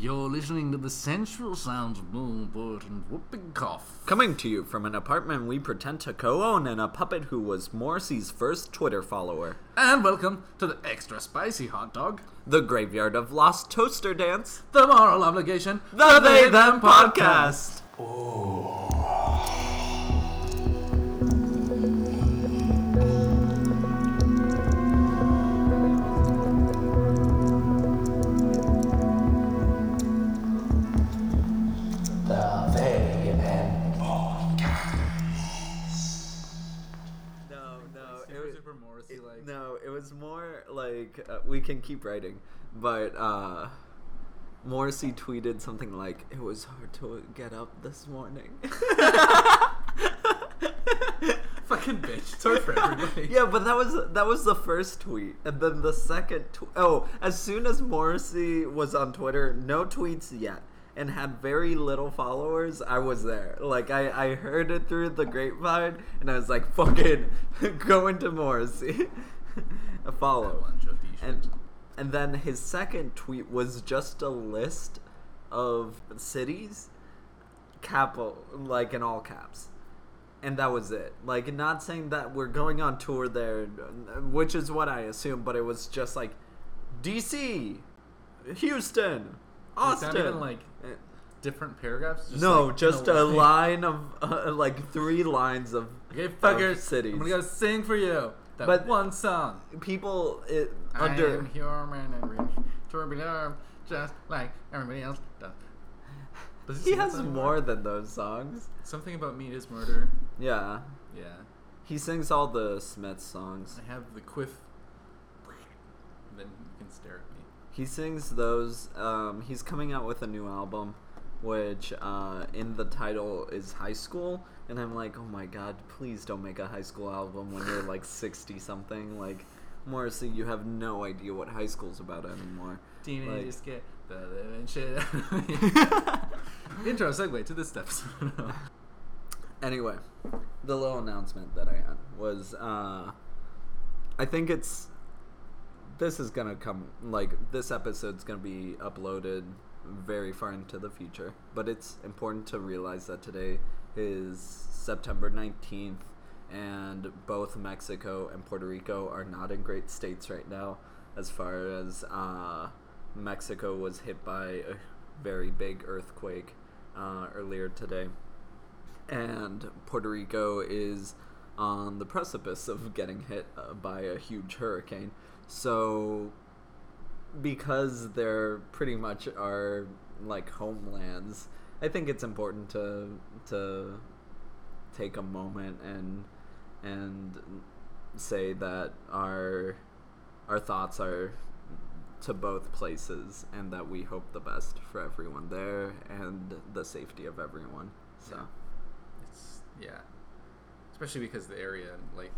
You're listening to the sensual sounds of Moonport and whooping cough. Coming to you from an apartment we pretend to co own and a puppet who was Morrissey's first Twitter follower. And welcome to the extra spicy hot dog, The Graveyard of Lost Toaster Dance. the moral obligation, The They Them Podcast. The like uh, we can keep writing, but uh, Morrissey tweeted something like, "It was hard to get up this morning." Fucking bitch. It's hard for everybody. yeah, but that was that was the first tweet, and then the second. Tw- oh, as soon as Morrissey was on Twitter, no tweets yet, and had very little followers. I was there. Like I, I heard it through the grapevine, and I was like, "Fucking go into Morrissey, a follow." That one, and and then his second tweet was just a list of cities, capital like in all caps, and that was it. Like not saying that we're going on tour there, which is what I assume, but it was just like D.C., Houston, It's Austin. not even like Eh, different paragraphs. Just no, like, just no a way. line of uh, like three lines of Okay, fuckers. of cities. I'm gonna go sing for you that But- one song. People it, I under am human and rich, turbulent, just like everybody else does. Does he has more than those songs. Something about me is murder. Yeah. Yeah. He sings all the Smiths songs. I have the quiff. Then you can stare at me. He sings those. Um, he's coming out with a new album, which uh, in the title is High School. And I'm like, oh my god, please don't make a high school album when you're like 60 something. Like, Morrissey, you have no idea what high school's about anymore. Teenagers get the living shit. out of me. Intro segue to this episode. Anyway, the little announcement that I had was uh, I think it's this is gonna come like this episode's gonna be uploaded very far into the future, but it's important to realize that today is September 19th and both Mexico and Puerto Rico are not in great states right now as far as uh, Mexico was hit by a very big earthquake uh, earlier today and Puerto Rico is on the precipice of getting hit uh, by a huge hurricane. So, because they're pretty much our like homelands, I think it's important to to take a moment and and say that our our thoughts are to both places and that we hope the best for everyone there and the safety of everyone. So. Yeah. It's yeah, especially because the area, like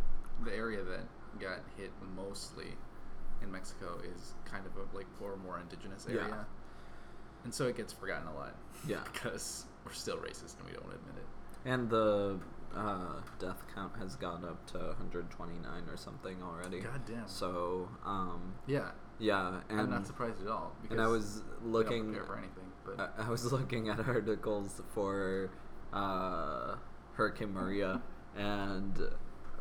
the area that got hit mostly in Mexico, is kind of a like poor, more indigenous Yeah. area, and so it gets forgotten a lot. Yeah. because we're still racist and we don't admit it. And the uh, death count has gone up to 129 or something already. God damn. So, um, Yeah, yeah, and I'm not surprised at all. Because and I was looking. for anything, but I, I was looking at articles for uh, Hurricane Maria, and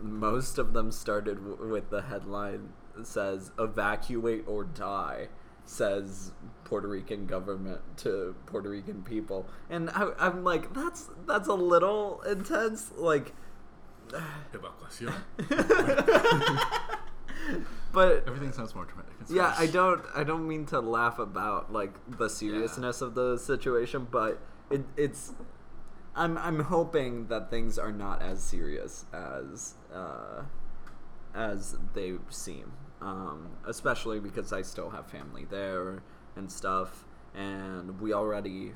most of them started w- with the headline says "Evacuate or die." Says Puerto Rican government to Puerto Rican people, and I, I'm like, that's that's a little intense. Like, evacuación. but Everything sounds more dramatic. yeah i don't i don't mean to laugh about like the seriousness of the situation but it, it's i'm i'm hoping that things are not as serious as uh as they seem um especially because i still have family there and stuff and we already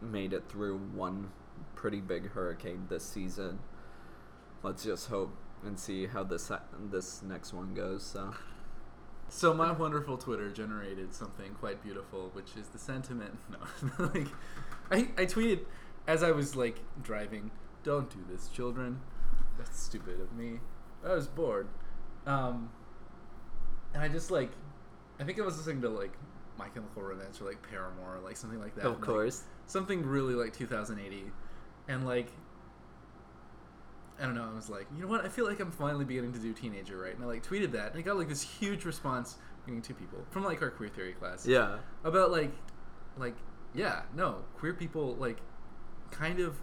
made it through one pretty big hurricane this season let's just hope and see how this this next one goes so So my wonderful Twitter generated something quite beautiful, which is the sentiment. No, like I, I tweeted as I was like driving. Don't do this, children. That's stupid of me. I was bored, um, and I just like I think I was listening to like My Chemical Romance or like Paramore or like something like that. Of Like, course. something really like 2080 and like i don't know i was like you know what i feel like i'm finally beginning to do teenager right and i like tweeted that and i got like this huge response from two people from like our queer theory class Yeah. about like like yeah no queer people like kind of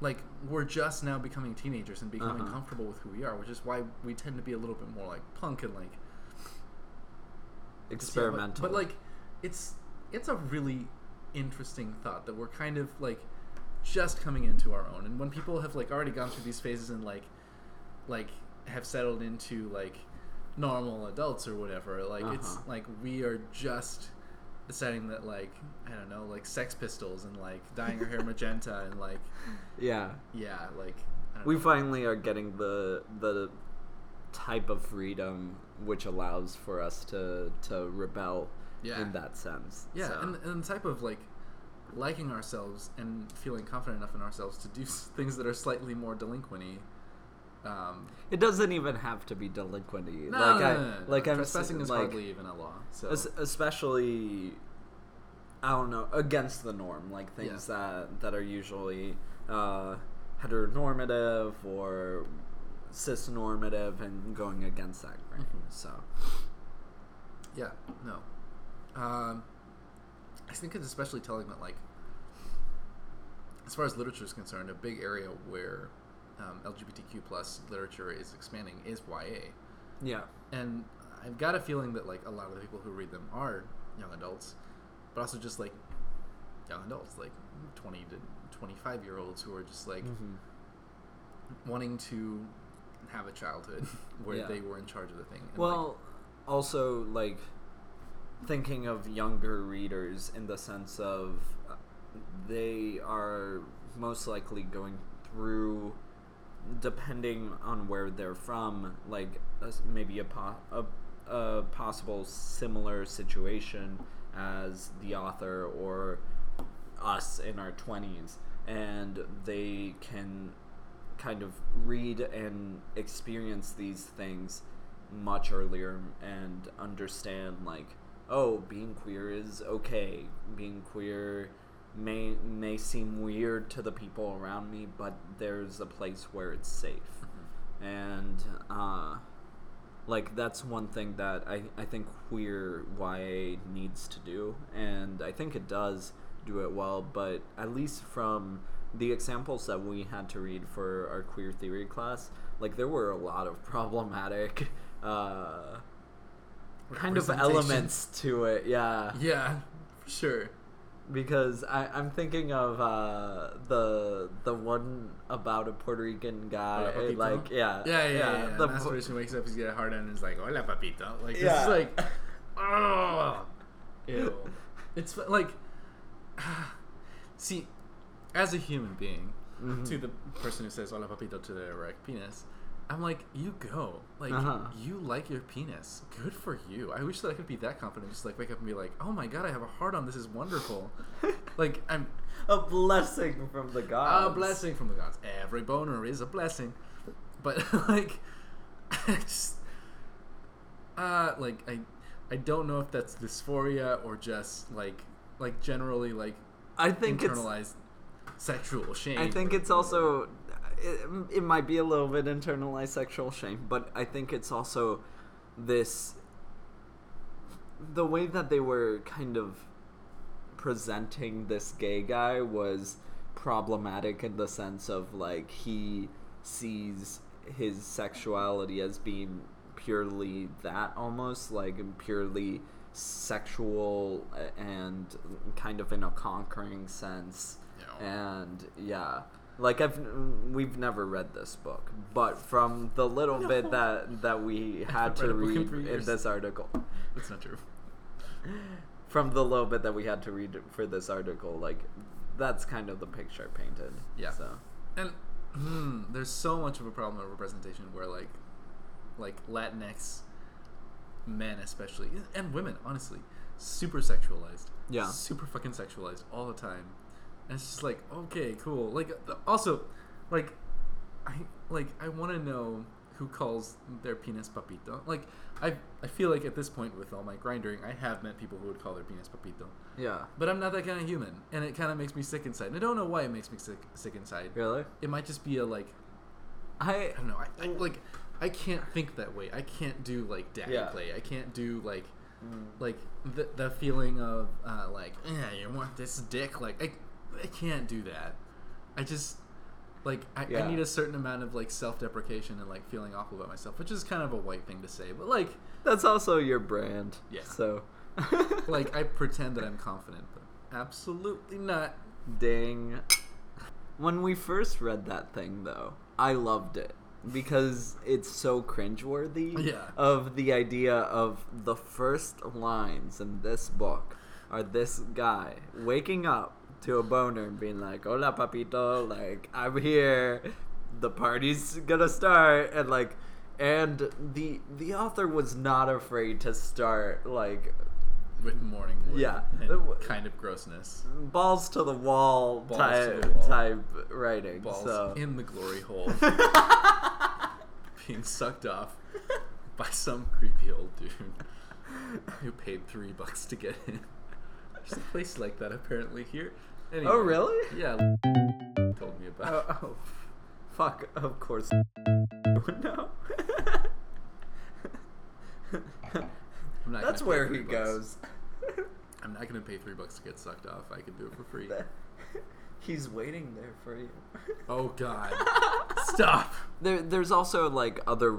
like we're just now becoming teenagers and becoming Uh-huh. comfortable with who we are which is why we tend to be a little bit more like punk and like Experimental. but, like it's it's a really interesting thought that we're kind of like just coming into our own and when people have like already gone through these phases and like like have settled into like normal adults or whatever like it's Uh-huh. like we are just deciding that like i don't know like sex pistols and like dyeing our hair magenta and like yeah. yeah like We know. finally are getting the the type of freedom which allows for us to to rebel Yeah. in that sense. Yeah, So- and, and the type of like liking ourselves and feeling confident enough in ourselves to do things that are slightly more delinquenty. Um, it doesn't even have to be delinquenty. no, like no, I no, no, no, no. like I'm trespassing is like, hardly even a law. So Es- especially I don't know against the norm, like things Yeah. that that are usually uh, heteronormative or cisnormative and going against that grain. Mhm. So yeah, no. Um, I think it's especially telling that like, as far as literature is concerned, a big area where um, LGBTQ plus literature is expanding is YA. yeah, and I've got a feeling that like a lot of the people who read them are young adults, but also just like young adults, like twenty to twenty-five year olds who are just like Mhm. wanting to have a childhood where Yeah. they were in charge of the thing. And, like, well, also like thinking of younger readers in the sense of uh, they are most likely going through depending on where they're from like s- maybe a, po- a, a possible similar situation as the author or us in our 20s and they can kind of read and experience these things much earlier and understand like oh being queer is okay. Being queer may may seem weird to the people around me but there's a place where it's safe. And uh like that's one thing that I, I think queer YA needs to do and I think it does do it well but at least from the examples that we had to read for our queer theory class like there were a lot of problematic uh kind of elements to it yeah Yeah, for sure. because I, I'm thinking of uh, the the one about a Puerto Rican guy, Hola, like yeah, Yeah, yeah, yeah. yeah. the The masturbation wakes up, he's got a hard end, and is like, "Hola, papito." Like Yeah. it's like, oh, ew. It's like, see, as a human being, Mhm. to the person who says "Hola, papito" to their erect penis, I'm like, you go. Like, Uh-huh. you like your penis. Good for you. I wish that I could be that confident. Just like wake up and be like, oh my god, I have a heart on. This is wonderful. like, I'm a blessing from the gods. a blessing from the gods. Every boner is a blessing. But like, I just, uh, like I, I don't know if that's dysphoria or just like, like generally like I think it's internalized sexual shame. I think it's also it, it might be a little bit internalized sexual shame, but I think it's also this the way that they were kind of presenting this gay guy was problematic in the sense of like he sees his sexuality as being purely that almost like purely sexual and kind of in a conquering sense. And yeah like i've we've never read this book but from the little bit that that we had to read in in this article That's not true. from the little bit that we had to read for this article like that's kind of the picture painted Yeah. so And hmm, there's so much of a problem of representation where like, like Latinx men especially and women honestly super sexualized. Yeah. Super fucking sexualized all the time. And it's just like okay, cool. Like uh, also, like I like I want to know who calls their penis papito. Like I I feel like at this point with all my grinding, I have met people who would call their penis papito. Yeah. But I'm not that kind of human, and it kind of makes me sick inside. And I don't know why it makes me sick sick inside. Really? It might just be a like I I don't know. I, I like I can't think that way. I can't do like daddy Yeah. play. I can't do like Mm. like the the feeling of uh, like yeah you want this dick like I I can't do that. I just like I, Yeah. I need a certain amount of like self deprecation and like feeling awful about myself, which is kind of a white thing to say, but like that's also your brand. Yeah. So like I pretend that I'm confident, but absolutely not. Ding. When we first read that thing, though, I loved it because it's so cringeworthy. Yeah. Of the idea of the first lines in this book are this guy waking up to a boner and being like, "Hola, papito," like I'm here. The party's gonna start, and like, and the the author was not afraid to start like With morning wood Yeah. and kind of grossness. balls to the wall Balls type to the wall. type writing. Balls so in the glory hole. being sucked off by some creepy old dude who paid three bucks to get in. There's a place like that apparently here. Anyway, Oh, really? Yeah, told me about. oh, oh, fuck! Of course. no. That's where he bucks. goes. I'm not gonna pay three bucks to get sucked off. I can do it for free. He's waiting there for you. Oh God! Stop. There, there's also like other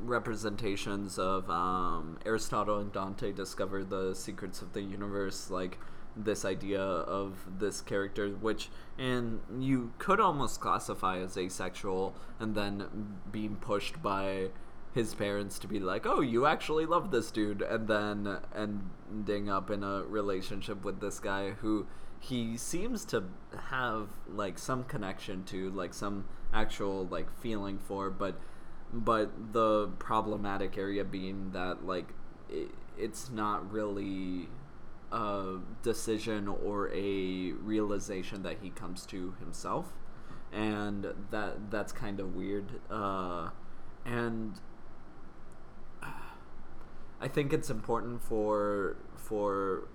representations of um, Aristotle and Dante discover the secrets of the universe, like this idea of this character, which and you could almost classify as asexual, and then being pushed by his parents to be like, "Oh, you actually love this dude," and then ending up in a relationship with this guy who he seems to have like some connection to, like some actual like feeling for, but but the problematic area being that like it, it's not really a decision or a realization that he comes to himself and that that's kind of weird uh, and I think it's important for for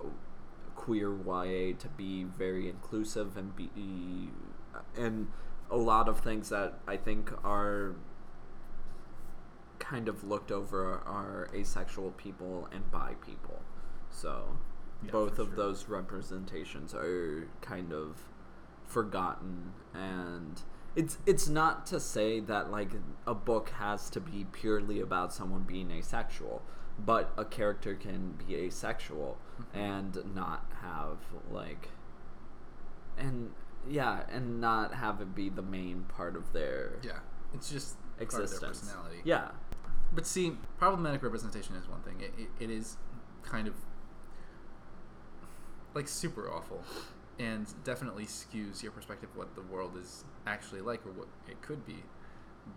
queer YA to be very inclusive and be and a lot of things that I think are kind of looked over are asexual people and bi people. So Yeah, both of sure. those representations are kind of forgotten and it's it's not to say that like a book has to be purely about someone being asexual but a character can be asexual mm-hmm. and not have like and yeah and not have it be the main part of their Yeah, it's just part of their existence personality. yeah But see, problematic representation is one thing. It, it, it is kind of like super awful and definitely skews your perspective of what the world is actually like or what it could be.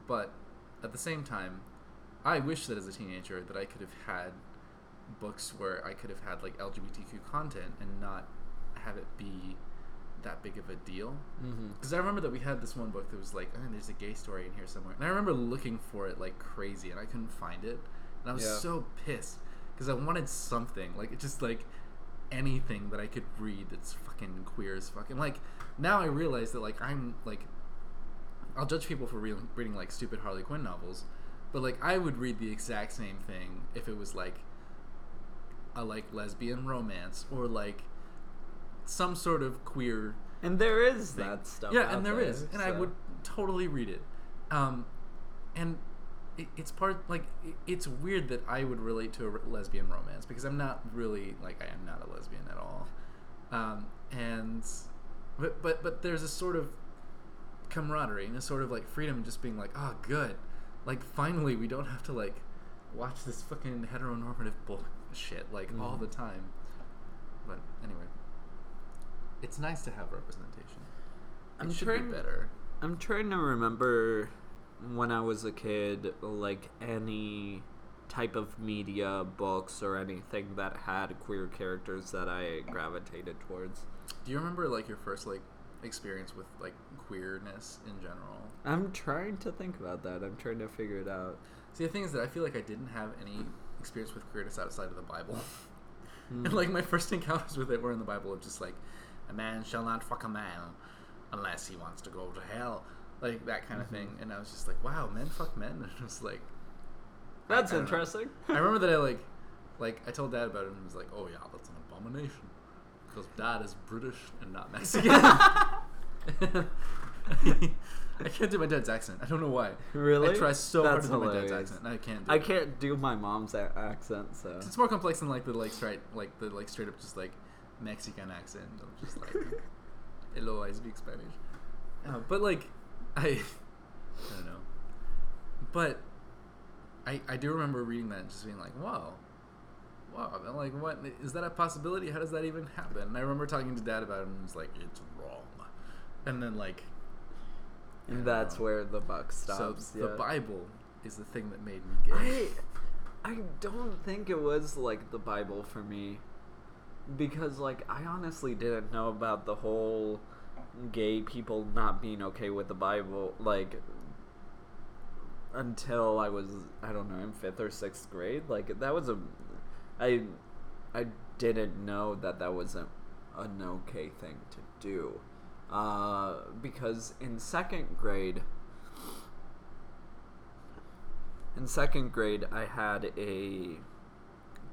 But at the same time, I wish that as a teenager that I could have had books where I could have had like LGBTQ content and not have it be that big of a deal. mm-hmm. Because I remember that we had this one book that was like, oh, there's a gay story in here somewhere. And I remember looking for it like crazy and I couldn't find it. And I was Yeah. so pissed because I wanted something. Like, it just like anything that I could read that's fucking queer as fucking. Like, now I realize that like I'm like, I'll judge people for re- reading like stupid Harley Quinn novels. But like, I would read the exact same thing if it was like a like lesbian romance or like some sort of queer and there is thing. that stuff Yeah, and there there, is, and I would totally read it. Um, and it, it's part like it, it's weird that I would relate to a re- lesbian romance because I'm not really like I am not a lesbian at all. Um, and but but but there's a sort of camaraderie and a sort of like freedom just being like, oh, good, like finally we don't have to like watch this fucking heteronormative bullshit like all Mhm. the time. But anyway, it's nice to have representation. I'm should trying- be better. I'm trying to remember when I was a kid, like any type of media, books, or anything that had queer characters that I gravitated towards. Do you remember like your first like experience with like queerness in general. I'm trying to think about that. I'm trying to figure it out. See, the thing is that I feel like I didn't have any experience with queerness outside of the Bible. Hmm. and like my first encounters with it were in the Bible of just like, a man shall not fuck a man unless he wants to go to hell. Like that kind of Mm-hmm. thing. And I was just like, wow, men fuck men. And it was like, That's I don't interesting. I remember that I like, like I told dad about it and he was like, oh yeah, that's an abomination. Because dad is British and not Mexican. I can't do my dad's accent. I don't know why. Really? I try so That's hard to do my dad's hilarious. accent. I can't. Do I it. can't do my mom's a- accent, so. It's more complex than like the like straight like the like straight up just like Mexican accent. I'm just like, hello, I speak Spanish. Uh, but like, I, I don't know. But I I do remember reading that and just being like, wow, wow. Like, what is that a possibility? How does that even happen? And I remember talking to dad about it and he was like, it's wrong. And then like, And that's where the buck so stops. the. Bible is the thing that made me gay. I, I don't think it was like the Bible for me, because like I honestly didn't know about the whole gay people not being okay with the Bible like until I was I don't know in fifth or sixth grade. Like that was a I I didn't know that that was a, an okay thing to do. Uh, because in second grade, in second grade, I had a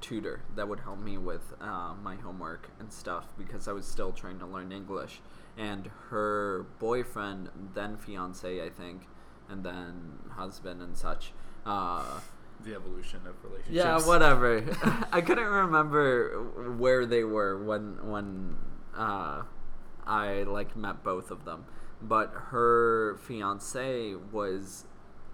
tutor that would help me with uh, my homework and stuff because I was still trying to learn English. And her boyfriend, then fiance, I think, and then husband and such. Uh, The evolution of relationships. yeah, whatever. I couldn't remember where they were when when uh, I like met both of them. But her fiance was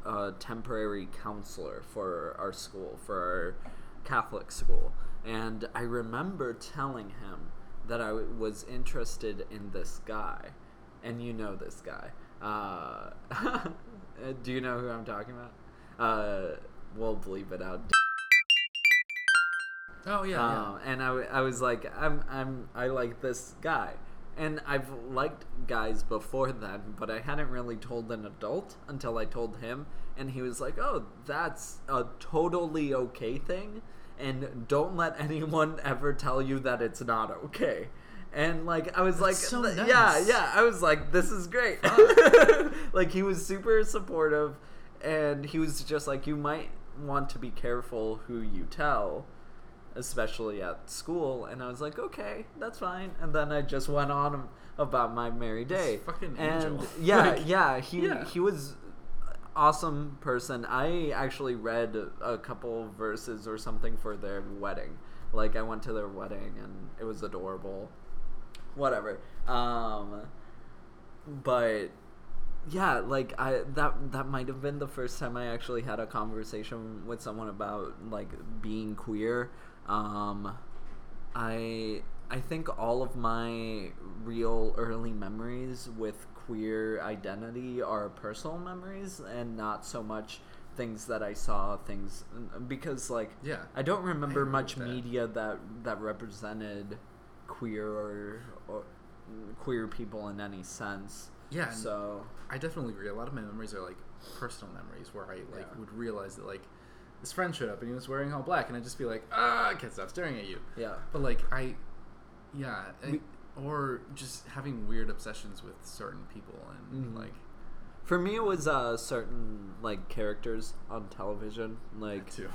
a temporary counselor for our school, for our Catholic school, and I remember telling him that I w- was interested in this guy, and you know this guy. Uh, do you know who I'm talking about? Uh, we'll bleep it out. Oh yeah. yeah. Um, and I, w- I was like, I'm, I'm, I like this guy. And I've liked guys before then, but I hadn't really told an adult until I told him. And he was like, oh, that's a totally okay thing. And don't let anyone ever tell you that it's not okay. And like I was like, so nice. yeah, yeah. I was like, this is great. like he was super supportive, and he was just like, you might want to be careful who you tell especially at school and i was like okay that's fine and then i just went on about my merry day fucking and angel. yeah Like, yeah he yeah. he was awesome person. I actually read a couple verses or something for their wedding. Like i went to their wedding and it was adorable. Whatever. Um but yeah like i that that might have been the first time i actually had a conversation with someone about like being queer. Um i i think all of my real early memories with queer identity are personal memories and not so much things that i saw things because like Yeah. i don't remember agree much that. media that that represented queer or, or queer people in any sense Yeah, so I definitely agree. A lot of my memories are like personal memories where I like Yeah. would realize that like this friend showed up and he was wearing all black, and I'd just be like, ah, I can't stop staring at you. yeah But like I, yeah, I- We- or just having weird obsessions with certain people and Mhm. like For me, it was uh, certain like characters on television. Like too.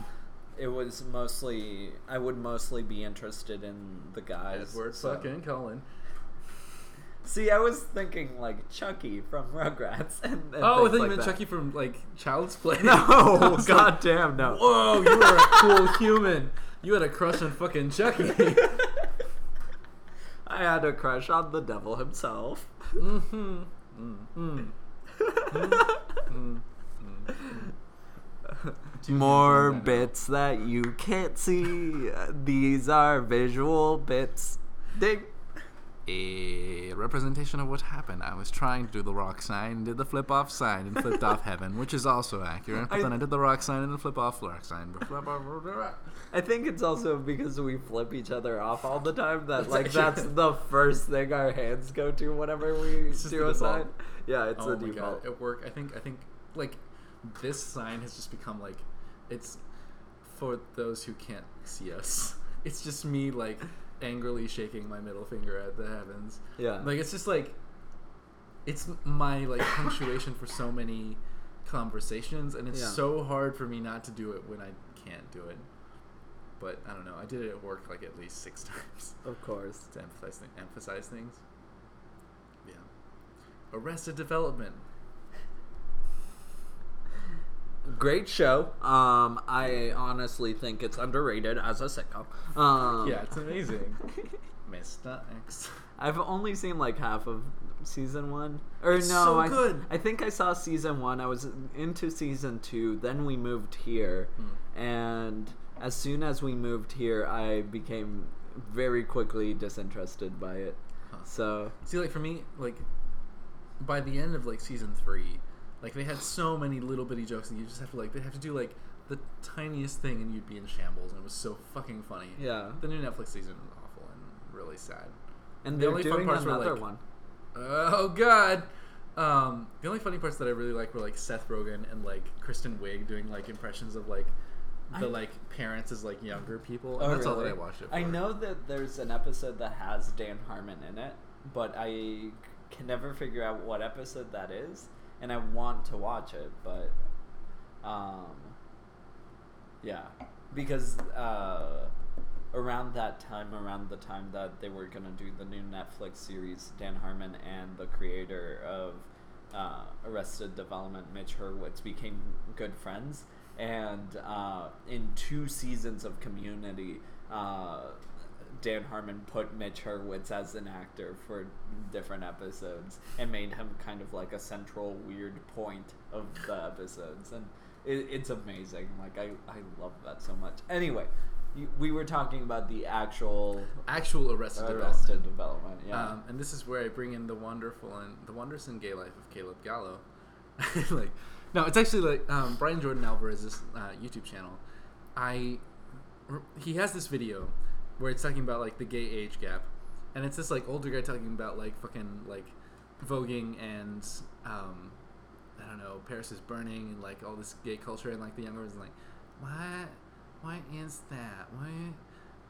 it was mostly, I would mostly be interested in the guys. Edward so- fucking Cullen. See, I was thinking like Chuckie from Rugrats. And, and Oh, I thought you like meant that. Chucky from like Child's Play. No, was like, goddamn no. Whoa, you were a cool human. You had a crush on fucking Chucky. I had a crush on the devil himself. mm-hmm. Mm-hmm. Mm-hmm. More bits that you can't see. These are visual bits. Ding. A representation of what happened. I was trying to do the rock sign, and did the flip off sign, and flipped off heaven, which is also accurate. But I- then I did the rock sign and the flip off rock sign. but flip off- I think it's also because we flip each other off all the time that That's like that's the first thing our hands go to whenever we It's do a sign. Yeah, it's oh my default. god! At work, I think I think like this sign has just become like it's for those who can't see us. It's just me like angrily shaking my middle finger at the heavens. Yeah. Like it's just like it's my like punctuation for so many conversations and it's Yeah. so hard for me not to do it when I can't do it. But I don't know. I did it at work like at least 6 times Of course. to emphasize th- emphasize things. Yeah. Arrested Development. Great show. Um, I honestly think it's underrated as a sitcom. Um, yeah, it's amazing. Mr. X. I've only seen like half of season one. Or It's no, so I, good. I think I saw season one. I was into season two. Then we moved here, Hmm. and as soon as we moved here, I became very quickly disinterested by it. Huh. So See, like for me, like by the end of like season three, like they had so many little bitty jokes, and you just have to like they have to do like the tiniest thing, and you'd be in shambles, and it was so fucking funny. yeah, The new Netflix season is awful and really sad. and The only fun parts were, like- one. Oh god. Um, the only funny parts that I really like were like Seth Rogen and like Kristen Wiig doing like impressions of like the I- like parents as like younger people. And Oh, that's all that? I watched it. For. I know that there's an episode that has Dan Harmon in it, but I can never figure out what episode that is, and I want to watch it, but um, yeah, because uh, around that time, around the time that they were gonna do the new Netflix series, Dan Harmon and the creator of uh, Arrested Development, Mitch Hurwitz, became good friends. And uh, in two seasons of Community, uh, Dan Harmon put Mitch Hurwitz as an actor for different episodes and made him kind of like a central weird point of the episodes. And it, it's amazing. Like, I, I love that so much. Anyway, you, we were talking about the actual Actual Arrested, Arrested Development. Development. Yeah. Um, and this is where I bring in the wonderful and the wondrous and gay life of Caleb Gallo. like, no, it's actually like um, Brian Jordan Alvarez's uh, YouTube channel. I he has this video where it's talking about like the gay age gap, and it's this like older guy talking about like fucking like voguing and um, I don't know Paris is burning and like all this gay culture and like the younger ones like what? What is that? What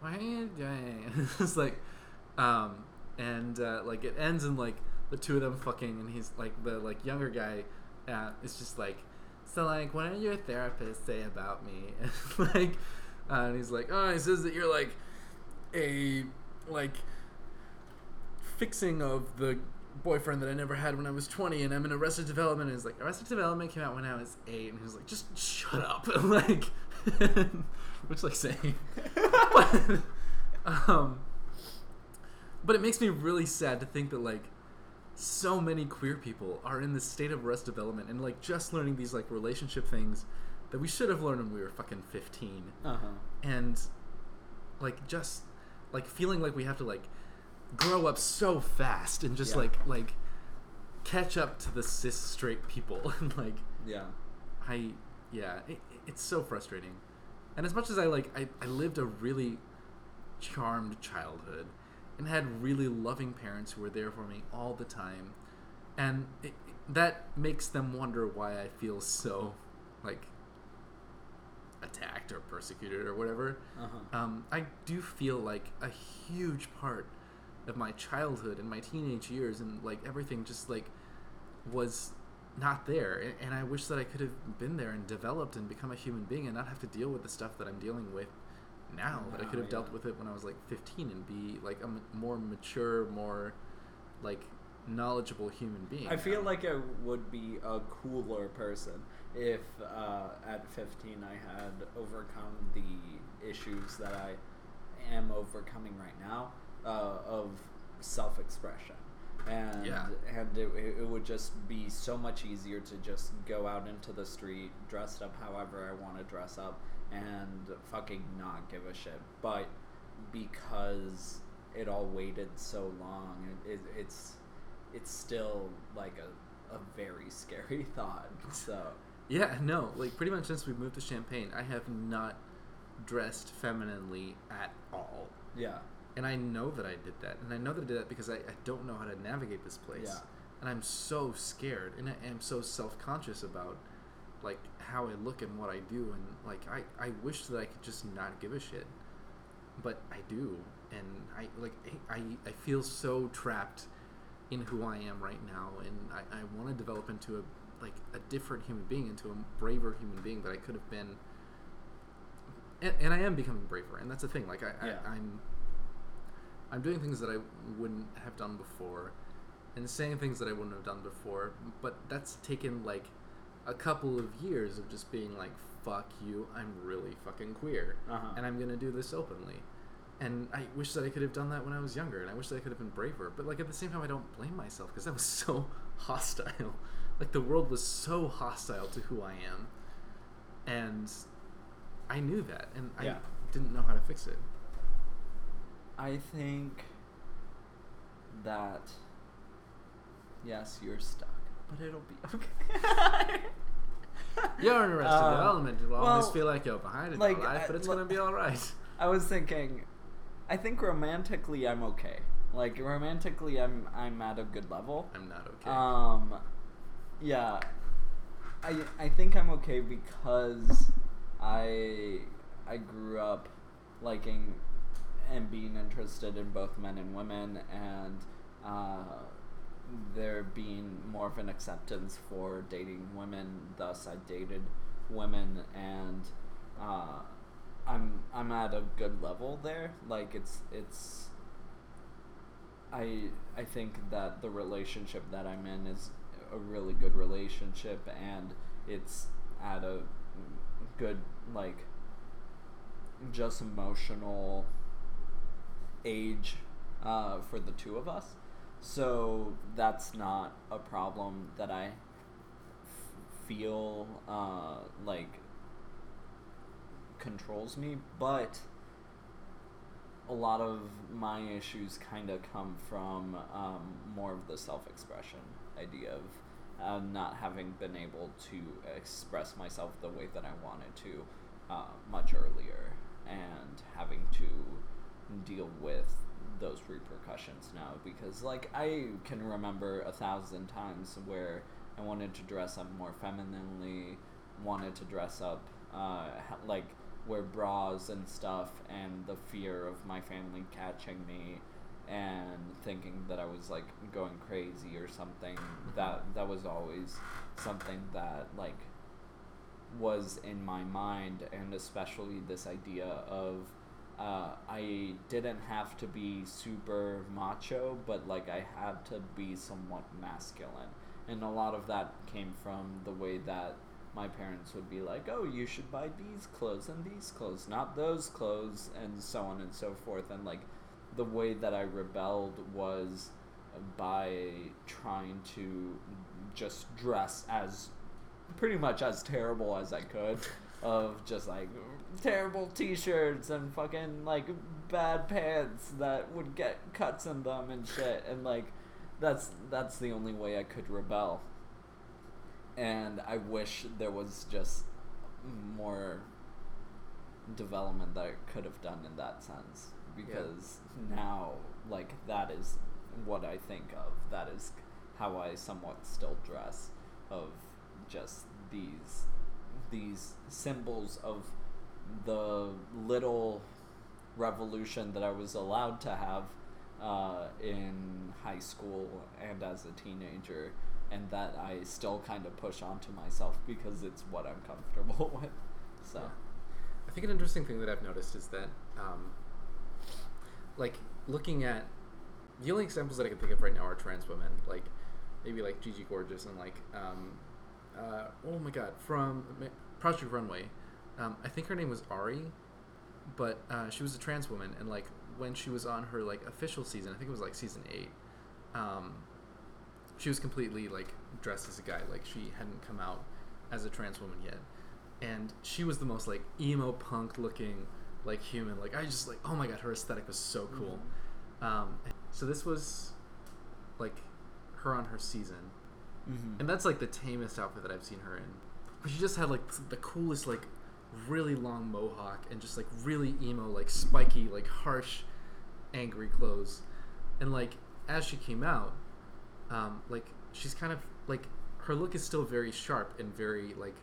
why are you doing it's like um and uh, like it ends in like the two of them fucking and he's like the like younger guy uh, is just like so like what did your therapist say about me? And like uh, and he's like oh he says that you're like a like fixing of the boyfriend that I never had when I was 20 and I'm in Arrested Development and he's like Arrested Development came out when I was 8 and he was like just shut up like which like saying but, um but it makes me really sad to think that like so many queer people are in this state of arrested development and like just learning these like relationship things that we should have learned when we were fucking 15 uh huh. and like just like feeling like we have to like grow up so fast and just Yeah. like like catch up to the cis straight people and like Yeah. I yeah, it, it's so frustrating. And as much as I like, I, I lived a really charmed childhood and had really loving parents who were there for me all the time, and it, that makes them wonder why I feel so mm-hmm. like attacked or persecuted or whatever. Uh huh. Um, I do feel like a huge part of my childhood and my teenage years and like everything just like was not there and i wish that i could have been there and developed and become a human being and not have to deal with the stuff that i'm dealing with now that i could have dealt with it when i was like 15 and be like a m- more mature more like knowledgeable human being I feel like I would be a cooler person if uh, at 15 I had overcome the issues that I am overcoming right now uh, of self-expression. And Yeah. and it, it would just be so much easier to just go out into the street dressed up however I want to dress up and fucking not give a shit. But because it all waited so long. It, it, it's it's still like a, a very scary thought. So Yeah, no, like pretty much since we moved to Champaign, I have not dressed femininely at all. yeah, And I know that I did that. And I know that I did that because I, I don't know how to navigate this place. Yeah. And I'm so scared and I am so self conscious about like how I look and what I do and like I, I wish that I could just not give a shit. But I do. And I like I, I feel so trapped in who I am right now and I, I want to develop into a like a different human being, into a braver human being that I could have been and, and I am becoming braver, and that's the thing. Like I, Yeah. I, I'm, I'm doing things that I wouldn't have done before, and saying things that I wouldn't have done before. But that's taken like a couple of years of just being like, "Fuck you, I'm really fucking queer, Uh-huh. and I'm gonna do this openly." And I wish that I could have done that when I was younger, and I wish that I could have been braver. But like at the same time, I don't blame myself because I was so hostile. Like the world was so hostile to who I am, and I knew that, and Yeah. I didn't know how to fix it. I think that yes, you're stuck, but it'll be okay. You're in Arrested Um, Development. You'll always feel like you're behind in like, your life, but it's li- gonna be all right. I was thinking, I think romantically I'm okay. Like romantically, I'm I'm at a good level. I'm not okay. Um, yeah, I I think I'm okay because I I grew up liking and being interested in both men and women, and uh, there being more of an acceptance for dating women. Thus, I dated women, and uh, I'm I'm at a good level there. Like it's it's. I I think that the relationship that I'm in is a really good relationship, and it's at a good like just emotional age uh, for the two of us. So that's not a problem that I feel uh, like controls me, but a lot of my issues kind of come from um, more of the self-expression idea of uh, not having been able to express myself the way that I wanted to uh, much earlier, and having to deal with those repercussions now because like I can remember a thousand times where I wanted to dress up more femininely, wanted to dress up uh, like wear bras and stuff, and the fear of my family catching me and thinking that I was like going crazy or something. That that was always something that like was in my mind, and especially this idea of uh, I didn't have to be super macho, but like I had to be somewhat masculine. And a lot of that came from the way that my parents would be like, oh, you should buy these clothes and these clothes, not those clothes, and so on and so forth. And like the way that I rebelled was by trying to just dress as pretty much as terrible as I could of just like terrible t-shirts and fucking like bad pants that would get cuts in them and shit and like that's that's the only way I could rebel and I wish there was just more development that I could have done in that sense. Because now like that is what I think of. That is how I somewhat still dress of just these these symbols of the little revolution that I was allowed to have uh, in high school and as a teenager, and that I still kind of push onto myself because it's what I'm comfortable with. So, Yeah. I think an interesting thing that I've noticed is that, um, like, looking at the only examples that I can think of right now are trans women, like maybe like Gigi Gorgeous and like, um, uh, oh my god, from Project Runway. Um, I think her name was Ari, but uh, she was a trans woman, and like when she was on her like official season, I think it was like season eight. Um, she was completely like dressed as a guy, like she hadn't come out as a trans woman yet, and she was the most like emo punk looking like human. Like I just like oh my god, her aesthetic was so cool. Um, so this was like her on her season, Mm-hmm. and that's like the tamest outfit that I've seen her in. But she just had like the coolest like really long mohawk and just like really emo like spiky like harsh angry clothes and like as she came out um like she's kind of like her look is still very sharp and very like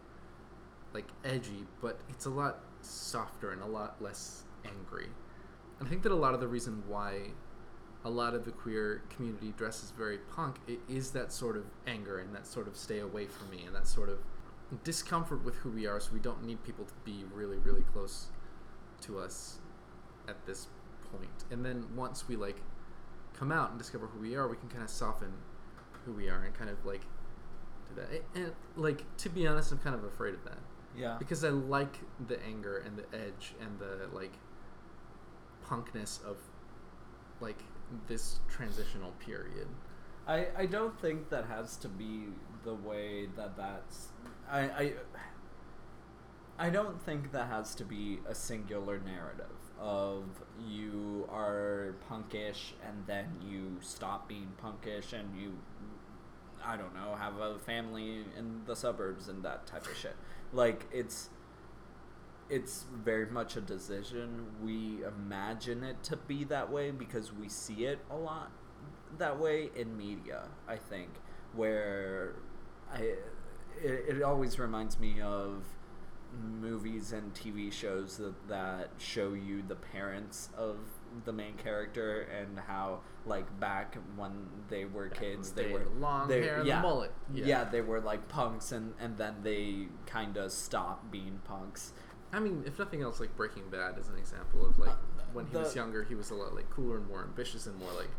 like edgy but it's a lot softer and a lot less angry. And i think that a lot of the reason why a lot of the queer community dresses very punk is that sort of anger and that sort of stay away from me and that sort of discomfort with who we are so we don't need people to be really really close to us at this point. And then once we like come out and discover who we are we can kind of soften who we are and kind of like do that. And, and like to be honest i'm kind of afraid of that. Yeah. because i like the anger and the edge and the like punkness of like this transitional period. I, I don't think that has to be the way that that's I, I I don't think that has to be a singular narrative of you are punkish and then you stop being punkish and you I don't know have a family in the suburbs and that type of shit. Like it's it's very much a decision. We imagine it to be that way because we see it a lot that way in media i think where i it, it always reminds me of movies and tv shows that, that show you the parents of the main character and how like back when they were kids they they were long they- hair yeah, mullet. yeah. Yeah. they were like punks and and then they kind of stopped being punks I mean, if nothing else, like Breaking Bad is an example of like Uh, when he the- was younger, he was a lot like cooler and more ambitious and more like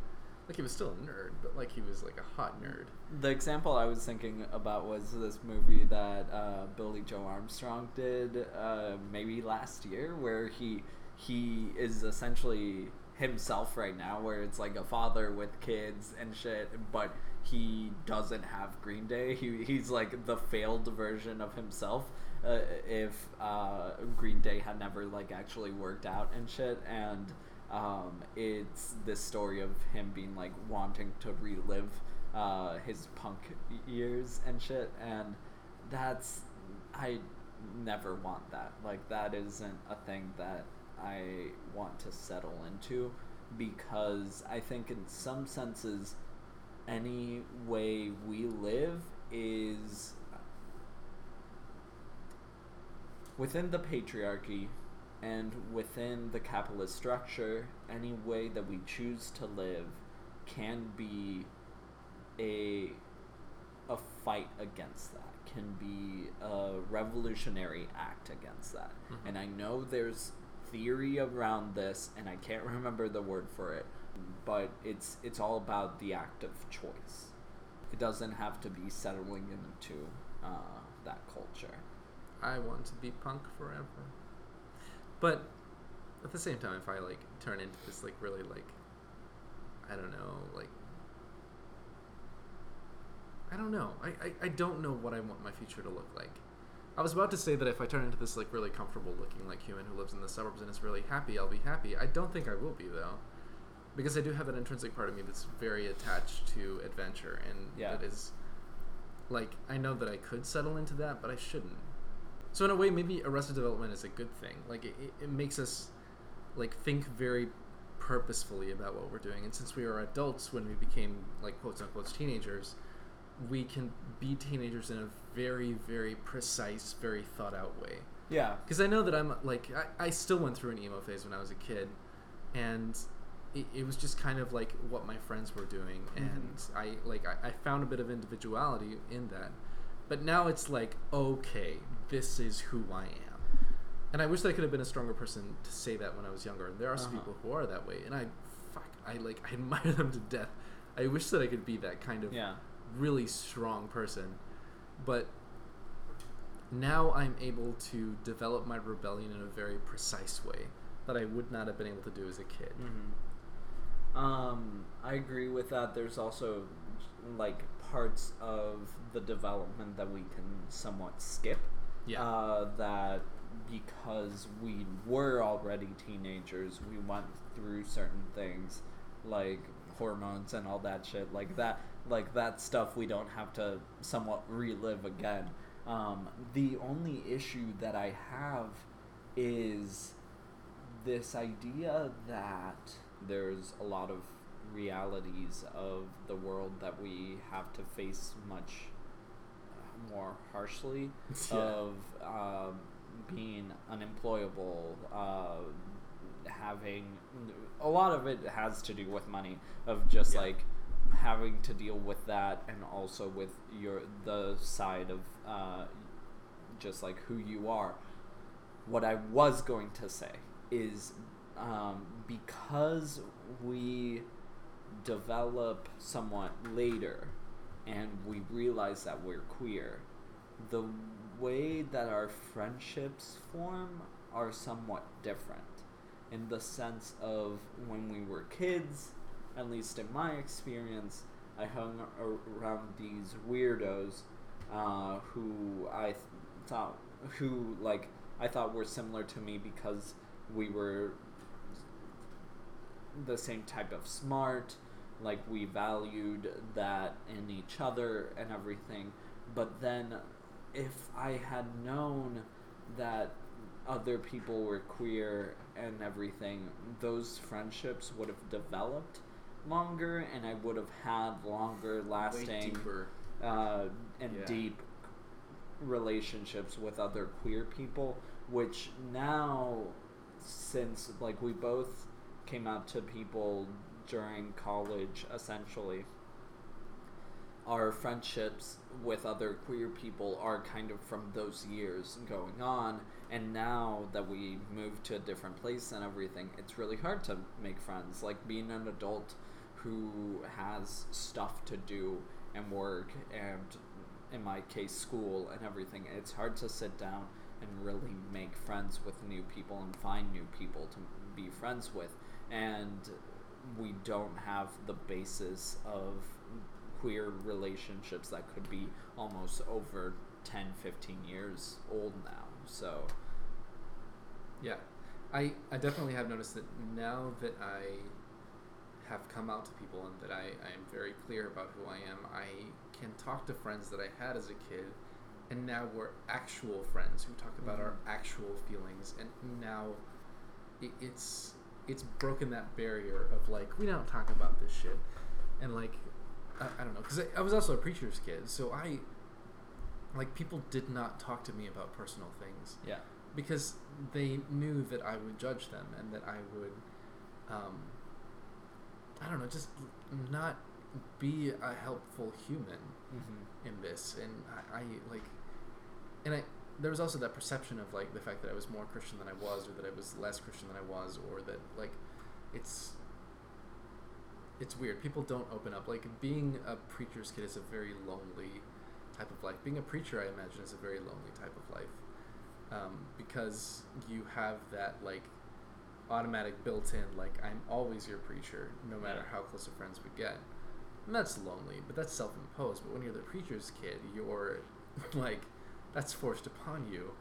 like he was still a nerd, but like he was like a hot nerd. The example I was thinking about was this movie that uh, Billie Joe Armstrong did uh, maybe last year, where he he is essentially himself right now, where it's like a father with kids and shit, but he doesn't have Green Day. He he's like the failed version of himself. Uh, if uh, Green Day had never like actually worked out and shit, and um, it's this story of him being like wanting to relive uh, his punk years and shit, and that's I never want that. Like that isn't a thing that I want to settle into because I think in some senses any way we live is within the patriarchy and within the capitalist structure, any way that we choose to live can be a a fight against that, can be a revolutionary act against that. Mhm. And I know there's theory around this and I can't remember the word for it, but it's it's all about the act of choice. It doesn't have to be settling into uh, that culture. I want to be punk forever. But at the same time, if I like turn into this like really like I don't know like I don't know. I, I, I don't know what I want my future to look like. I was about to say that if I turn into this like really comfortable looking like human who lives in the suburbs and is really happy, I'll be happy. I don't think I will be though. Because I do have an intrinsic part of me that's very attached to adventure and Yeah. that is like I know that I could settle into that, but I shouldn't. So in a way, maybe Arrested Development is a good thing. Like it, it- makes us like think very purposefully about what we're doing. And since we are adults when we became like quotes unquote teenagers, we can be teenagers in a very very precise, very thought out way. Yeah. Because I know that I'm like I, I still went through an emo phase when I was a kid, and it, it was just kind of like what my friends were doing, mm-hmm. and I like I, I found a bit of individuality in that. But now it's like okay, this is who I am, and I wish that I could have been a stronger person to say that when I was younger. And there are some Uh-huh. people who are that way, and I fuck I like I admire them to death. I wish that I could be that kind of Yeah. really strong person. But now I'm able to develop my rebellion in a very precise way that I would not have been able to do as a kid. Mm-hmm. Um, I agree with that. There's also like parts of the development that we can somewhat skip. Yeah. Uh, that because we were already teenagers, we went through certain things like hormones and all that shit like that like that stuff we don't have to somewhat relive again um, the only issue that i have is this idea that there's a lot of realities of the world that we have to face much more harshly Yeah. of um, being unemployable uh, having a lot of it has to do with money of just Yeah. like having to deal with that and also with your the side of uh, just like who you are what I was going to say is um, because we develop somewhat later and we realize that we're queer, the way that our friendships form are somewhat different in the sense of when we were kids, at least in my experience, I hung around these weirdos uh, who I th- thought who like I thought were similar to me because we were the same type of smart, like we valued that in each other and everything. But then if I had known that other people were queer and everything, those friendships would have developed longer and I would have had longer lasting uh, and Yeah. deep relationships with other queer people, which now, since like we both came out to people during college, essentially, our friendships with other queer people are kind of from those years going on. And now that we moved to a different place and everything, it's really hard to make friends. Like being an adult who has stuff to do and work and in my case school and everything it's hard to sit down and really make friends with new people and find new people to be friends with and we don't have the basis of queer relationships that could be almost over 10 15 years old now so. Yeah, I I definitely have noticed that now that I have come out to people and that I, I am very clear about who I am, I can talk to friends that I had as a kid, and now we're actual friends who talk about mm-hmm. our actual feelings, and now it, it's it's broken that barrier of like we don't talk about this shit, and like I, I don't know because I, I was also a preacher's kid, so I like people did not talk to me about personal things yeah because they knew that I would judge them and that I would, um, I don't know, just not be a helpful human mm-hmm. in this. And I, I like, and I there was also that perception of like the fact that I was more Christian than I was, or that I was less Christian than I was, or that like it's it's weird. People don't open up. Like being a preacher's kid is a very lonely type of life. Being a preacher, I imagine, is a very lonely type of life um, because you have that like automatic built-in like I'm always your preacher, no matter how close of friends we get. And that's lonely, but that's self-imposed. But when you're the preacher's kid, you're like that's forced upon you,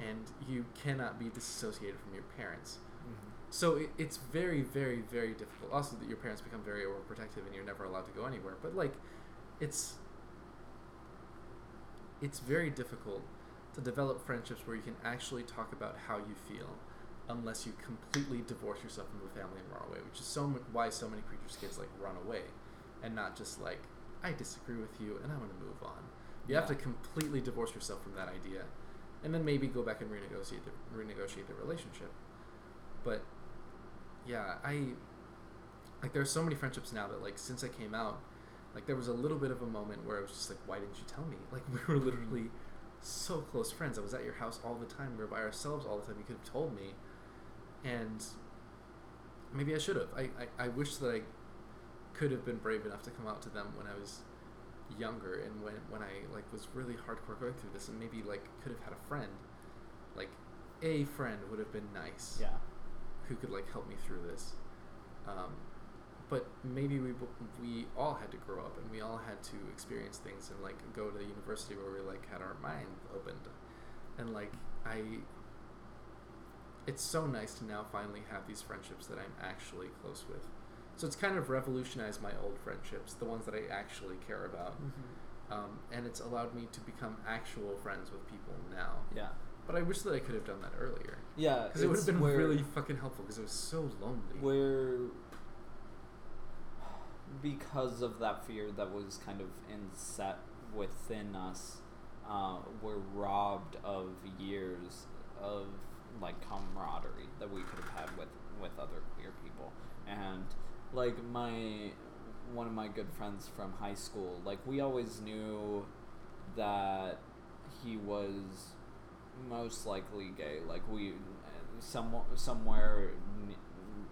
and you cannot be disassociated from your parents. Mm-hmm. So it, it's very, very, very difficult. Also, that your parents become very overprotective and you're never allowed to go anywhere. But like, it's it's very difficult to develop friendships where you can actually talk about how you feel, unless you completely divorce yourself from the family and run away. Which is so mu- why so many preachers' kids like run away, and not just like I disagree with you and I want to move on. You have to completely divorce yourself from that idea, and then maybe go back and renegotiate the renegotiate the relationship. But yeah, I like there's so many friendships now that like since I came out, like there was a little bit of a moment where I was just like, why didn't you tell me? Like we were literally so close friends. I was at your house all the time. We were by ourselves all the time. You could have told me, and maybe I should have. I, I, I wish that I could have been brave enough to come out to them when I was younger and when when I like was really hardcore going through this and maybe like could have had a friend like a friend would have been nice yeah who could like help me through this. Um, but maybe we we all had to grow up and we all had to experience things and like go to the university where we like had our mind opened, and like I. It's so nice to now finally have these friendships that I'm actually close with. So it's kind of revolutionized my old friendships, the ones that I actually care about, um, and it's allowed me to become actual friends with people now. Yeah. But I wish that I could have done that earlier Yeah. because it would have been where- really fucking helpful because it was so lonely. where because of that fear that was kind of inset within us uh, we're robbed of years of like camaraderie that we could have had with with other queer people and like my one of my good friends from high school like we always knew that he was most likely gay. Like we some, somewhere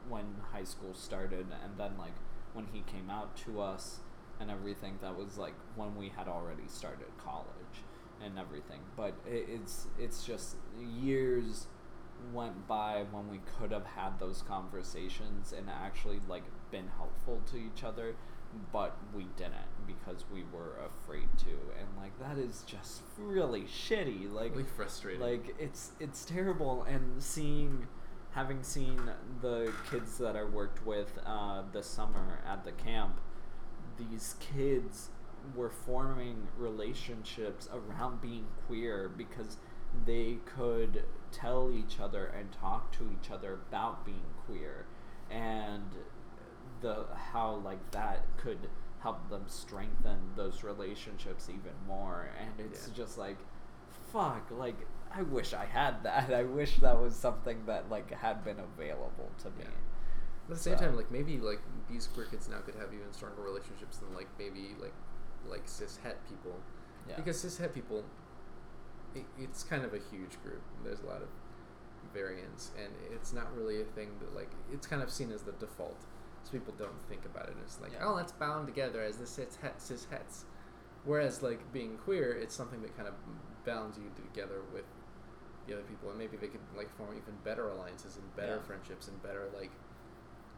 when high school started and then like when he came out to us and everything that was like when we had already started college and everything. But it's it's just years went by when we could have had those conversations and actually like been helpful to each other but we didn't because we were afraid to. And like that is just really shitty. Like really frustrating. like it's it's terrible. And seeing having seen the kids that I worked with uh, this summer at the camp these kids were forming relationships around being queer because they could tell each other and talk to each other about being queer. And the how like that could help them strengthen those relationships even more. And it's Yeah. just like fuck like i wish i had that. I wish that was something that like had been available to me. Yeah. At the same So- time, like maybe like these queer kids now could have even stronger relationships than like maybe like like cis het people, yeah. Because cis het people, it, it's kind of a huge group. There's a lot of variance, and it's not really a thing that like it's kind of seen as the default, so people don't think about it. It's like Yeah. oh, that's bound together as the cis het cis hets, whereas like being queer, it's something that kind of bounds you together with the other people, and maybe they could like form even better alliances and better Yeah. friendships and better like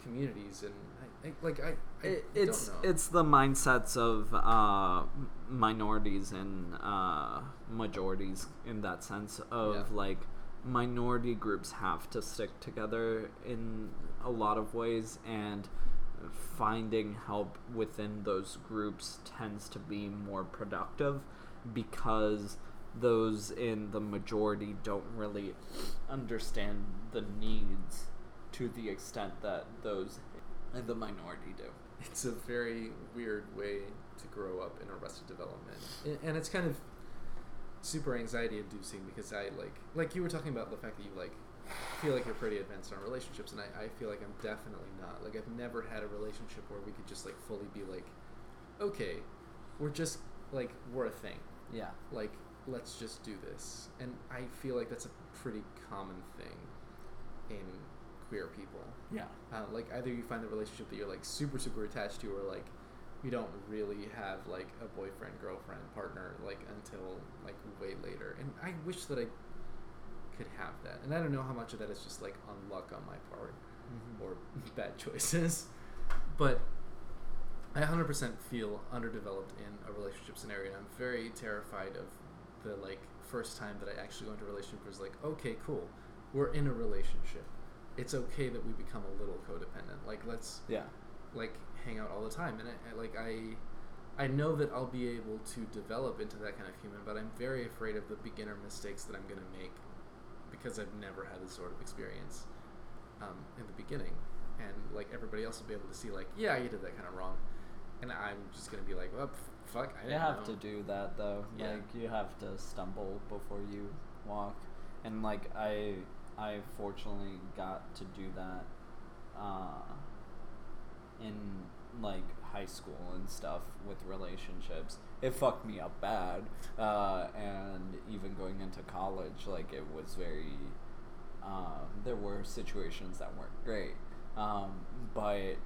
communities and I, I, like I, I it, it's don't know. it's the mindsets of uh, minorities and uh, majorities in that sense of Yeah. like minority groups have to stick together in a lot of ways and finding help within those groups tends to be more productive because those in the majority don't really understand the needs to the extent that those in the minority do. it's a very weird way to grow up in arrested development and, it's kind of super anxiety inducing because i like like you were talking about the fact that you like feel like you're pretty advanced on relationships and I, I feel like i'm definitely not like i've never had a relationship where we could just like fully be like okay we're just like we're a thing Yeah. like let's just do this and i feel like that's a pretty common thing in queer people Yeah. uh, like either you find the relationship that you're like super super attached to or like you don't really have like a boyfriend girlfriend partner like until like way later. And i wish that i could have that. And i don't know how much of that is just like on luck on my part mm-hmm. or bad choices. But i 100% feel underdeveloped in a relationship scenario. And i'm very terrified of the like first time that i actually go into a relationship was like okay cool. We're in a relationship. It's okay that we become a little codependent. Like let's Yeah. Like hang out all the time and I, I like i i know that i'll be able to develop into that kind of human but i'm very afraid of the beginner mistakes that i'm going to make because i've never had this sort of experience um, in the beginning and like everybody else will be able to see like yeah you did that kind of wrong and i'm just going to be like well pff, fuck i You have know. to do that though. Yeah. Like you have to stumble before you walk. And like I I fortunately got to do that uh in like high school and stuff with relationships. It fucked me up bad. Uh and even going into college like it was very um, there were situations that weren't great. Um, but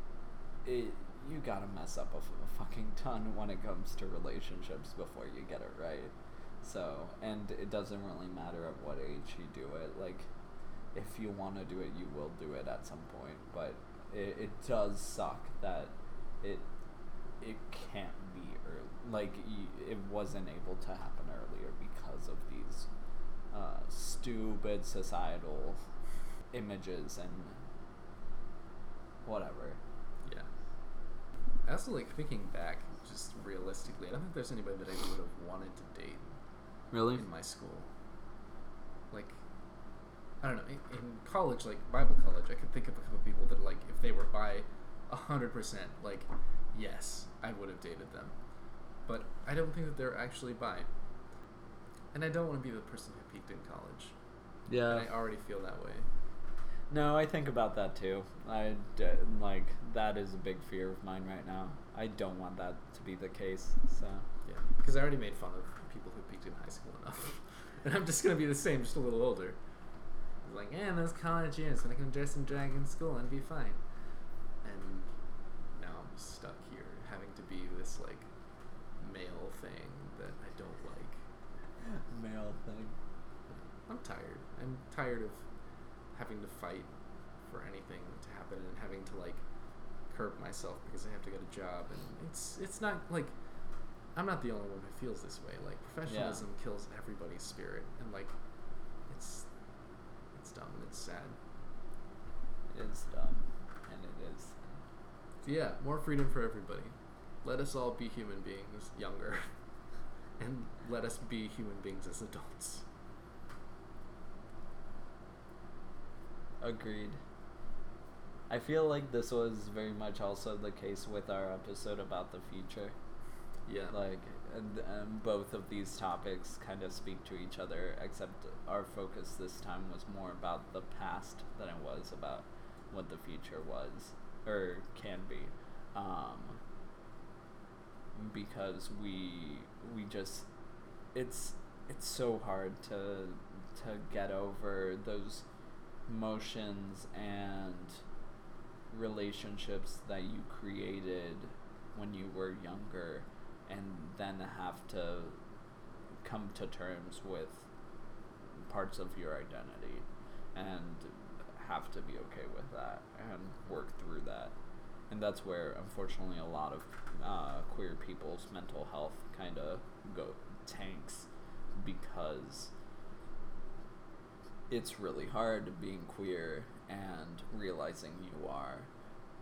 it you gotta mess up a, f- a fucking ton when it comes to relationships before you get it right. So, and it doesn't really matter at what age you do it. Like, if you want to do it, you will do it at some point. But it, it does suck that it it can't be early. Like, it wasn't able to happen earlier because of these uh, stupid societal images and whatever. yeah I also like thinking back, just realistically. I don't think there's anybody that I would have wanted to date Really? in my school. Like, I don't know. In, in college, like Bible college, I could think of a couple people that, like, if they were by a hundred percent, like, yes, I would have dated them. But I don't think that they're actually bi. And I don't want to be the person who peaked in college. Yeah. And I already feel that way. No, I think about that too. I like that is a big fear of mine right now. I don't want that to be the case. So Yeah, because I already made fun of people who peaked in high school enough, and I'm just gonna be the same, just a little older. Like, yeah, those college years, when I can dress in drag in school and be fine. And now I'm stuck here, having to be this like male thing that I don't like. male thing. I'm tired. I'm tired of having to fight for anything to happen and having to like curb myself because I have to get a job and it's it's not like I'm not the only one who feels this way. Like professionalism kills everybody's spirit and like dumb and it's sad. It is dumb, and it is. So yeah, more freedom for everybody. Let us all be human beings younger. and let us be human beings as adults. Agreed. I feel like this was very much also the case with our episode about the future. Yeah. Like, and, and both of these topics kind of speak to each other, except our focus this time was more about the past than it was about what the future was or can be. Um, because we we just it's it's so hard to to get over those motions and relationships that you created when you were younger and then have to come to terms with parts of your identity and have to be okay with that and work through that. And that's where unfortunately a lot of uh, queer people's mental health kind of go tanks because it's really hard being queer and realizing you are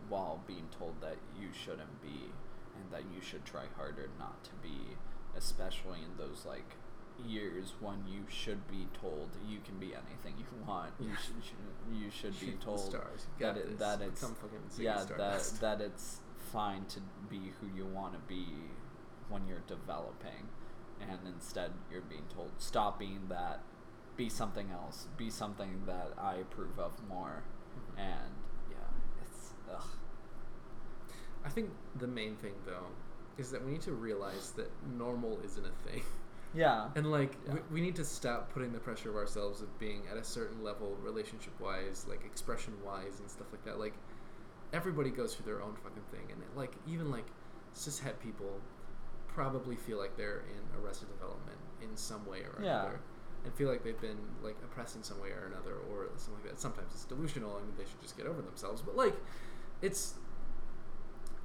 while being told that you shouldn't be and that you should try harder not to be especially in those like years when you should be told you can be anything you want you Yeah. should, should you should be Shoot for told. That it, that it's yeah that that it's fine to be who you want to be when you're developing and instead you're being told stop being that be something else be something that i approve of more Mhm. and yeah it's ugh. I think the main thing though is that we need to realize that normal isn't a thing. yeah And like Yeah. we, we need to stop putting the pressure of ourselves of being at a certain level relationship wise, like expression wise and stuff like that. Like everybody goes through their own fucking thing and it, like even like cishet people probably feel like they're in arrested development in some way or Yeah. another. And feel like they've been like oppressed in some way or another or something like that. Sometimes it's delusional and they should just get over themselves. But like it's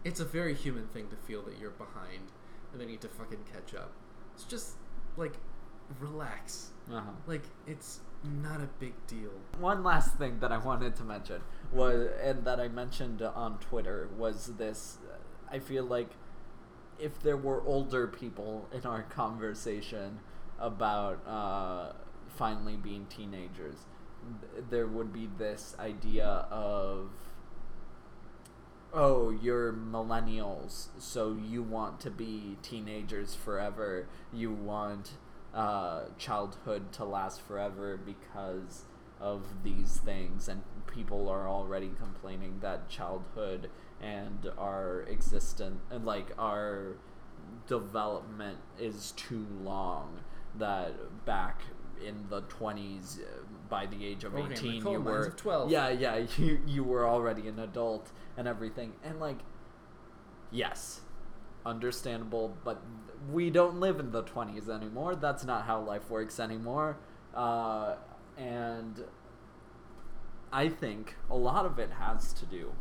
it's a very human thing to feel that you're behind and they need to fucking catch up. It's just like relax. uh-huh. Like it's not a big deal. One last thing that I wanted to mention was, and that I mentioned on Twitter, was this. I feel like if there were older people in our conversation about uh, finally being teenagers, th- there would be this idea of. Oh, you're millennials, so you want to be teenagers forever. You want uh, childhood to last forever because of these things, and people are already complaining that childhood and our existence and like our development is too long. That back in the twenties, by the age of eighteen, you were of 12. Yeah, yeah, you you were already an adult and everything, and like, yes, understandable, but we don't live in the 20s anymore. That's not how life works anymore. Uh, and I think a lot of it has to do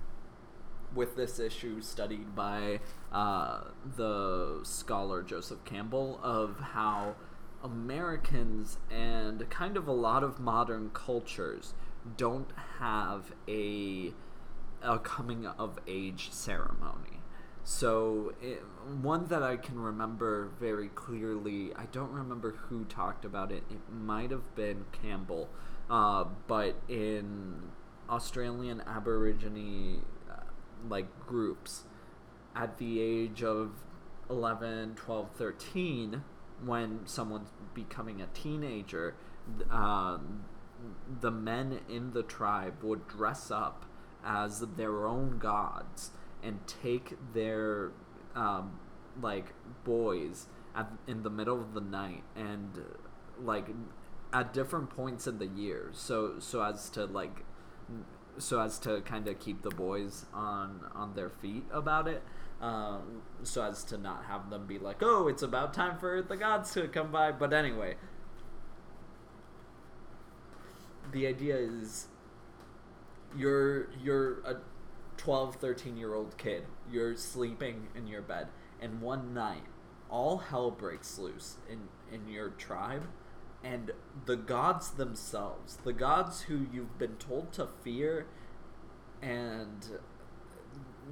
with this issue studied by uh, the scholar Joseph Campbell of how Americans and kind of a lot of modern cultures don't have a a coming of age ceremony so it, one that I can remember very clearly, I don't remember who talked about it. It might have been Campbell, uh, but in Australian Aborigine uh, like groups, at the age of 11, 12, 13, when someone's becoming a teenager, um, the men in the tribe would dress up as their own gods and take their um, like boys at, in the middle of the night and like at different points in the year. So so as to like so as to kind of keep the boys on on their feet about it um, so as to not have them be like oh it's about time for the gods to come by. But anyway the idea is you're you're a 12 13 year old kid. You're sleeping in your bed. And one night all hell breaks loose in in your tribe. And the gods themselves the gods who you've been told to fear and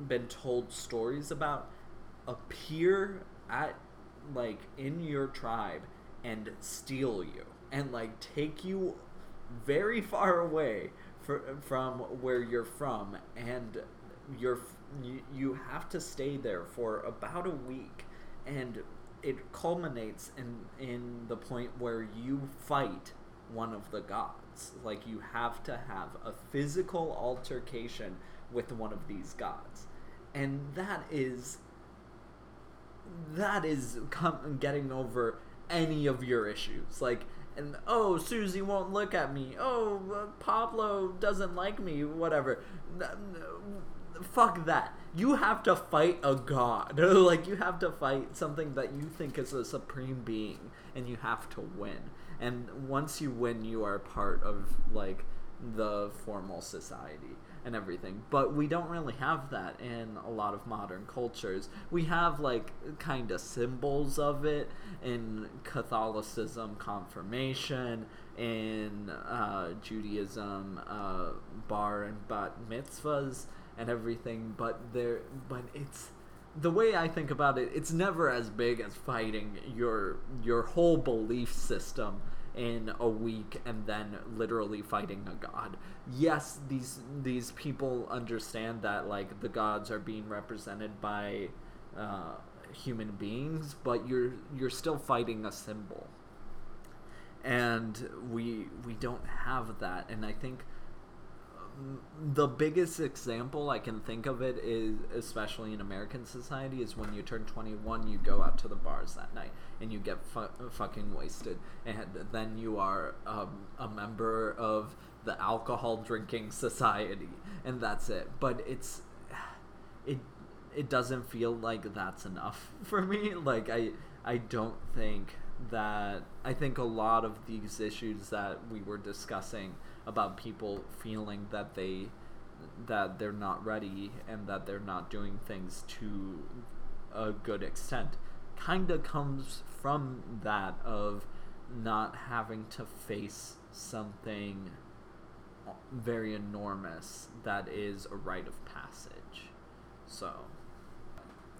been told stories about appear at like in your tribe and steal you and like take you very far away fr- from where you're from and you're you, you have to stay there for about a week and it culminates in in the point where you fight one of the gods. Like you have to have a physical altercation with one of these gods. And that is that is com- getting over any of your issues. Like and oh susie won't look at me. Oh uh, pablo doesn't like me. Whatever. Fuck that. You have to fight a god. Like you have to fight something that you think is a supreme being and you have to win and once you win you are part of like the formal society and everything. But we don't really have that in a lot of modern cultures. We have like kind of symbols of it in catholicism confirmation in uh, judaism uh, bar and bat mitzvahs and everything. But there but it's the way I think about it, it's never as big as fighting your your whole belief system in a week and then literally fighting a god. Yes, these these people understand that like the gods are being represented by uh, human beings, but you're you're still fighting a symbol, and we we don't have that, and I think the biggest example I can think of it is, especially in American society, is when you turn 21, you go out to the bars that night and you get fu- fucking wasted, and then you are um, a member of the alcohol drinking society, and that's it. But it's it it doesn't feel like that's enough for me. Like I I don't think that I think a lot of these issues that we were discussing about people feeling that they that they're not ready and that they're not doing things to a good extent kind of comes from that of not having to face something very enormous that is a rite of passage so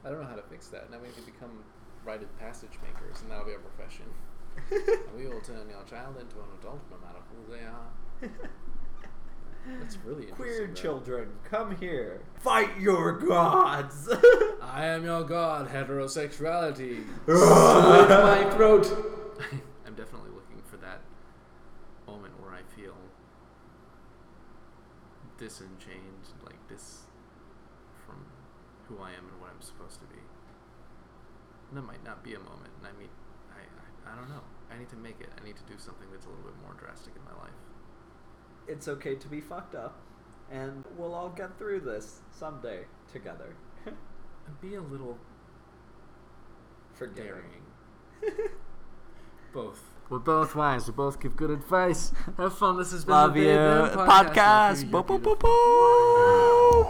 I don't know how to fix that. Now we need to become rite of passage makers, and that'll be our profession. we will turn your child into an adult, no matter who they are. That's really interesting. queer though. children come here fight your gods I am your god, heterosexuality. Slit my throat. I'm definitely looking for that moment where I feel disenchained, like this from who I am and what I'm supposed to be. And that might not be a moment, and I mean, I, I, I don't know. I need to make it. I need to do something that's a little bit more drastic in my life. it's okay to be fucked up and we'll all get through this someday together And be a little forgiving daring. Both. We're both wise. We both give good advice. Have fun. This has been love the you Babe Band podcast Love you, Boo,